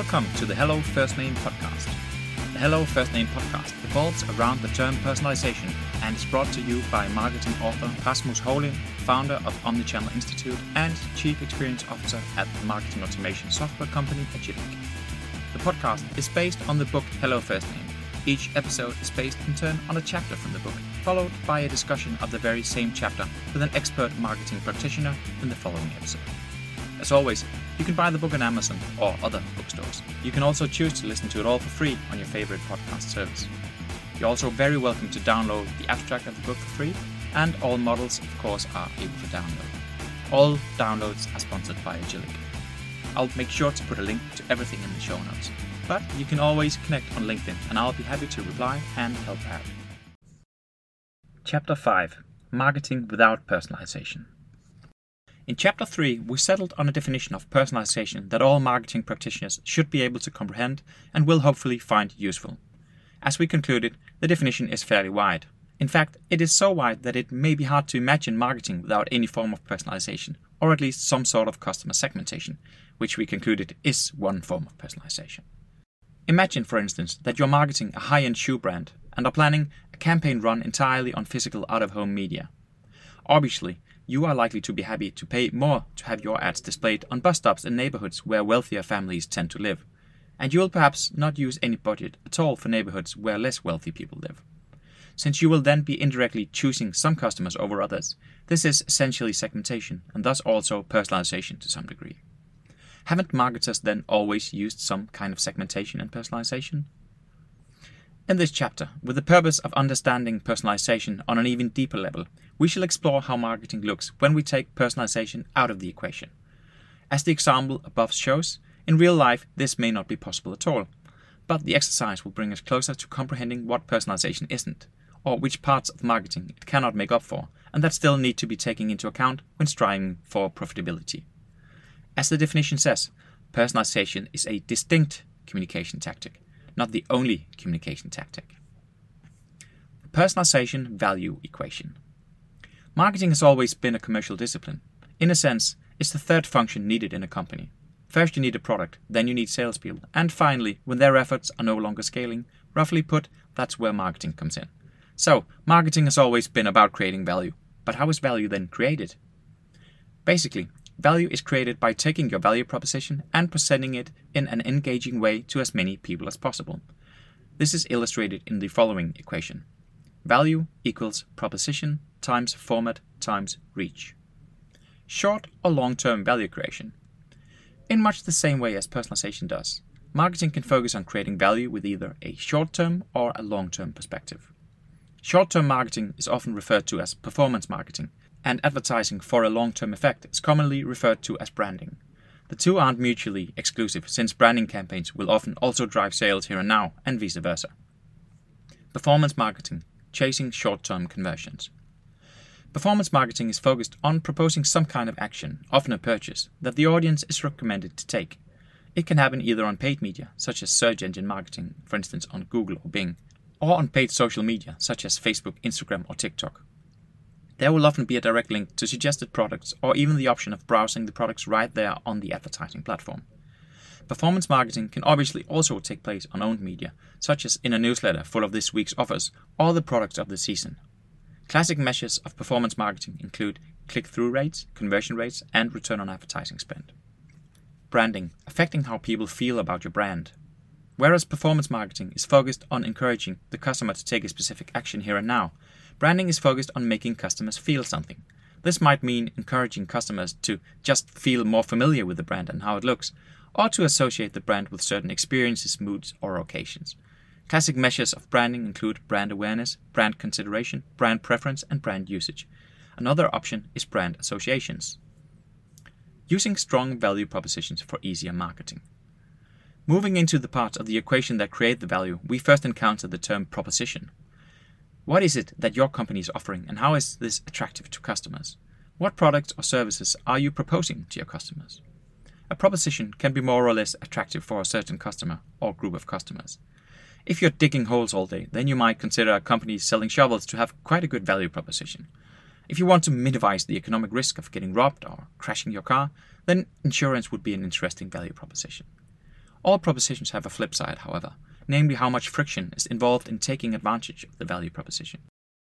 Welcome to the Hello First Name podcast. The Hello First Name podcast revolves around the term personalization and is brought to you by marketing author Rasmus Houlind, founder of Omnichannel Institute and Chief Experience Officer at the marketing automation software company Agillic. The podcast is based on the book Hello First Name. Each episode is based in turn on a chapter from the book, followed by a discussion of the very same chapter with an expert marketing practitioner in the following episode. As always, you can buy the book on Amazon or other bookstores. You can also choose to listen to it all for free on your favorite podcast service. You're also very welcome to download the abstract of the book for free, and all models, of course, are able to download. All downloads are sponsored by Agillic. I'll make sure to put a link to everything in the show notes. But you can always connect on LinkedIn, and I'll be happy to reply and help out. Chapter 5 Marketing Without Personalization. In Chapter 3, we settled on a definition of personalization that all marketing practitioners should be able to comprehend and will hopefully find useful. As we concluded, the definition is fairly wide. In fact, it is so wide that it may be hard to imagine marketing without any form of personalization, or at least some sort of customer segmentation, which we concluded is one form of personalization. Imagine, for instance, that you're marketing a high end shoe brand and are planning a campaign run entirely on physical out of home media. Obviously, you are likely to be happy to pay more to have your ads displayed on bus stops in neighborhoods where wealthier families tend to live. And you will perhaps not use any budget at all for neighborhoods where less wealthy people live. Since you will then be indirectly choosing some customers over others, this is essentially segmentation and thus also personalization to some degree. Haven't marketers then always used some kind of segmentation and personalization? In this chapter, with the purpose of understanding personalization on an even deeper level, we shall explore how marketing looks when we take personalization out of the equation. As the example above shows, in real life this may not be possible at all, but the exercise will bring us closer to comprehending what personalization isn't, or which parts of marketing it cannot make up for, and that still need to be taken into account when striving for profitability. As the definition says, personalization is a distinct communication tactic not the only communication tactic. Personalization value equation. Marketing has always been a commercial discipline. In a sense, it's the third function needed in a company. First, you need a product, then, you need salespeople, and finally, when their efforts are no longer scaling, roughly put, that's where marketing comes in. So, marketing has always been about creating value. But how is value then created? Basically, Value is created by taking your value proposition and presenting it in an engaging way to as many people as possible. This is illustrated in the following equation value equals proposition times format times reach. Short or long term value creation. In much the same way as personalization does, marketing can focus on creating value with either a short term or a long term perspective. Short term marketing is often referred to as performance marketing, and advertising for a long term effect is commonly referred to as branding. The two aren't mutually exclusive, since branding campaigns will often also drive sales here and now, and vice versa. Performance marketing, chasing short term conversions. Performance marketing is focused on proposing some kind of action, often a purchase, that the audience is recommended to take. It can happen either on paid media, such as search engine marketing, for instance on Google or Bing, or on paid social media, such as Facebook, Instagram, or TikTok. There will often be a direct link to suggested products or even the option of browsing the products right there on the advertising platform. Performance marketing can obviously also take place on owned media, such as in a newsletter full of this week's offers or the products of the season. Classic measures of performance marketing include click through rates, conversion rates, and return on advertising spend. Branding, affecting how people feel about your brand. Whereas performance marketing is focused on encouraging the customer to take a specific action here and now, Branding is focused on making customers feel something. This might mean encouraging customers to just feel more familiar with the brand and how it looks, or to associate the brand with certain experiences, moods, or occasions. Classic measures of branding include brand awareness, brand consideration, brand preference, and brand usage. Another option is brand associations. Using strong value propositions for easier marketing. Moving into the parts of the equation that create the value, we first encounter the term proposition. What is it that your company is offering and how is this attractive to customers? What products or services are you proposing to your customers? A proposition can be more or less attractive for a certain customer or group of customers. If you're digging holes all day, then you might consider a company selling shovels to have quite a good value proposition. If you want to minimize the economic risk of getting robbed or crashing your car, then insurance would be an interesting value proposition. All propositions have a flip side, however, namely how much friction is involved in taking advantage of the value proposition.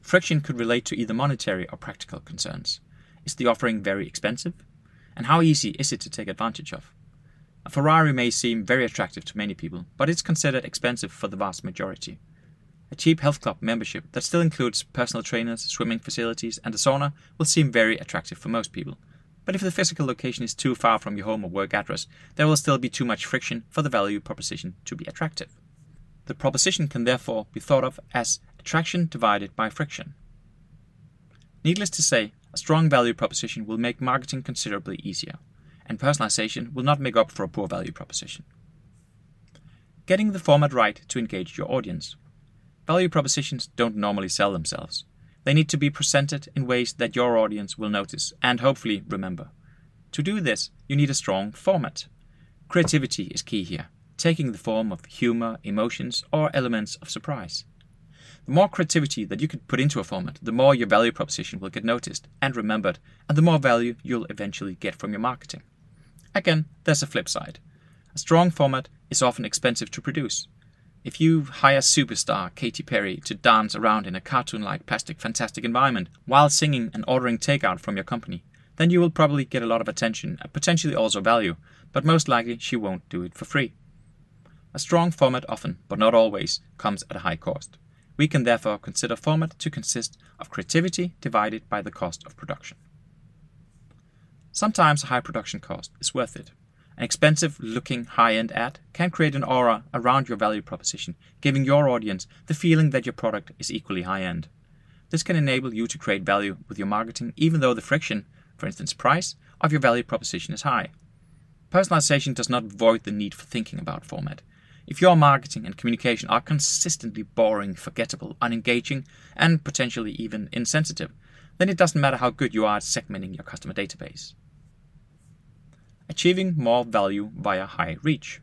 Friction could relate to either monetary or practical concerns. Is the offering very expensive? And how easy is it to take advantage of? A Ferrari may seem very attractive to many people, but it's considered expensive for the vast majority. A cheap health club membership that still includes personal trainers, swimming facilities, and a sauna will seem very attractive for most people. But if the physical location is too far from your home or work address, there will still be too much friction for the value proposition to be attractive. The proposition can therefore be thought of as attraction divided by friction. Needless to say, a strong value proposition will make marketing considerably easier, and personalization will not make up for a poor value proposition. Getting the format right to engage your audience. Value propositions don't normally sell themselves. They need to be presented in ways that your audience will notice and hopefully remember. To do this, you need a strong format. Creativity is key here, taking the form of humor, emotions, or elements of surprise. The more creativity that you can put into a format, the more your value proposition will get noticed and remembered, and the more value you'll eventually get from your marketing. Again, there's a flip side. A strong format is often expensive to produce. If you hire superstar Katy Perry to dance around in a cartoon like plastic fantastic environment while singing and ordering takeout from your company, then you will probably get a lot of attention and potentially also value, but most likely she won't do it for free. A strong format often, but not always, comes at a high cost. We can therefore consider format to consist of creativity divided by the cost of production. Sometimes a high production cost is worth it. An expensive looking high end ad can create an aura around your value proposition, giving your audience the feeling that your product is equally high end. This can enable you to create value with your marketing even though the friction, for instance price, of your value proposition is high. Personalization does not void the need for thinking about format. If your marketing and communication are consistently boring, forgettable, unengaging, and potentially even insensitive, then it doesn't matter how good you are at segmenting your customer database. Achieving more value via high reach.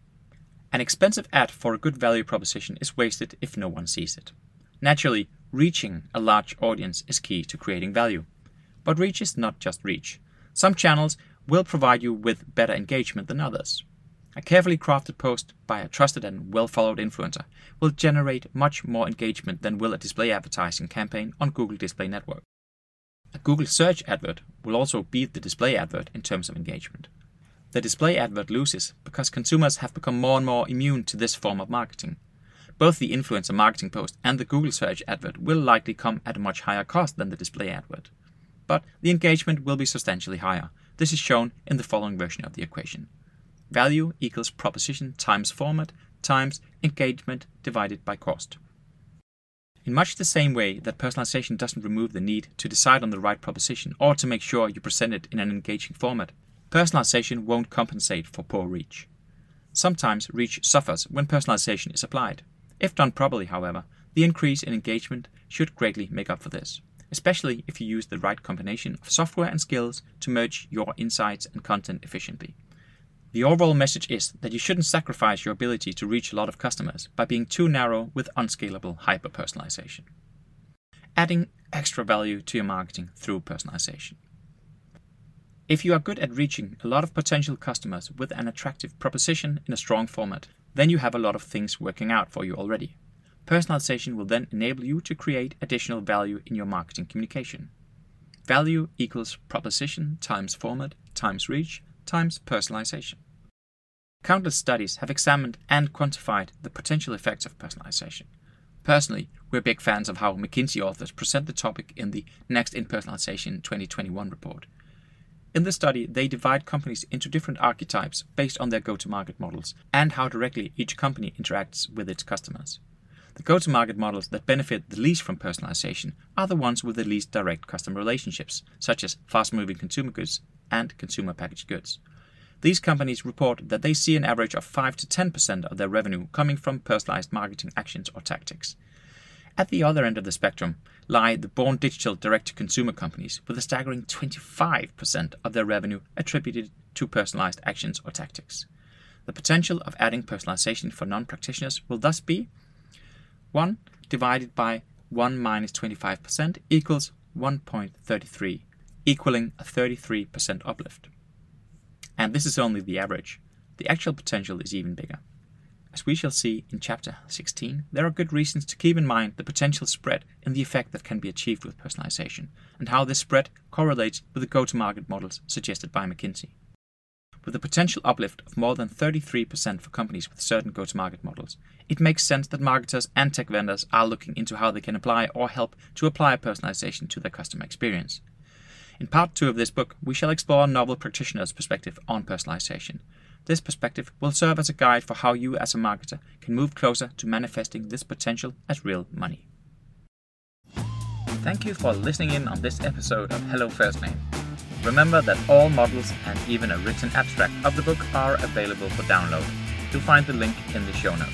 An expensive ad for a good value proposition is wasted if no one sees it. Naturally, reaching a large audience is key to creating value. But reach is not just reach. Some channels will provide you with better engagement than others. A carefully crafted post by a trusted and well followed influencer will generate much more engagement than will a display advertising campaign on Google Display Network. A Google search advert will also beat the display advert in terms of engagement. The display advert loses because consumers have become more and more immune to this form of marketing. Both the influencer marketing post and the Google search advert will likely come at a much higher cost than the display advert. But the engagement will be substantially higher. This is shown in the following version of the equation. Value equals proposition times format times engagement divided by cost. In much the same way that personalization doesn't remove the need to decide on the right proposition or to make sure you present it in an engaging format, personalization won't compensate for poor reach. Sometimes reach suffers when personalization is applied. If done properly, however, the increase in engagement should greatly make up for this, especially if you use the right combination of software and skills to merge your insights and content efficiently. The overall message is that you shouldn't sacrifice your ability to reach a lot of customers by being too narrow with unscalable hyper personalization. Adding extra value to your marketing through personalization. If you are good at reaching a lot of potential customers with an attractive proposition in a strong format, then you have a lot of things working out for you already. Personalization will then enable you to create additional value in your marketing communication. Value equals proposition times format times reach times personalization. Countless studies have examined and quantified the potential effects of personalization. Personally, we're big fans of how McKinsey authors present the topic in the Next in Personalization 2021 report. In the study, they divide companies into different archetypes based on their go to market models and how directly each company interacts with its customers. The go to market models that benefit the least from personalization are the ones with the least direct customer relationships, such as fast moving consumer goods and consumer packaged goods. These companies report that they see an average of 5 to 10% of their revenue coming from personalized marketing actions or tactics. At the other end of the spectrum lie the born digital direct to consumer companies with a staggering 25% of their revenue attributed to personalized actions or tactics. The potential of adding personalization for non practitioners will thus be 1 divided by 1 minus 25% equals 1.33 equaling a 33% uplift. And this is only the average. the actual potential is even bigger. As we shall see in chapter 16, there are good reasons to keep in mind the potential spread in the effect that can be achieved with personalization, and how this spread correlates with the go to market models suggested by McKinsey. With a potential uplift of more than 33% for companies with certain go to market models, it makes sense that marketers and tech vendors are looking into how they can apply or help to apply personalization to their customer experience. In part two of this book, we shall explore a novel practitioner's perspective on personalization. This perspective will serve as a guide for how you, as a marketer, can move closer to manifesting this potential as real money. Thank you for listening in on this episode of Hello First Name. Remember that all models and even a written abstract of the book are available for download. You'll find the link in the show notes.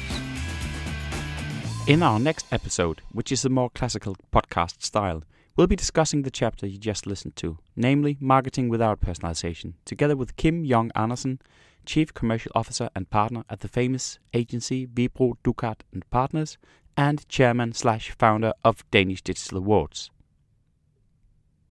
In our next episode, which is a more classical podcast style, we'll be discussing the chapter you just listened to, namely Marketing Without Personalization, together with Kim Young Andersen, Chief Commercial Officer and Partner at the famous agency Wibroe Duckert and Partners, and Chairman slash Founder of Danish Digital Awards.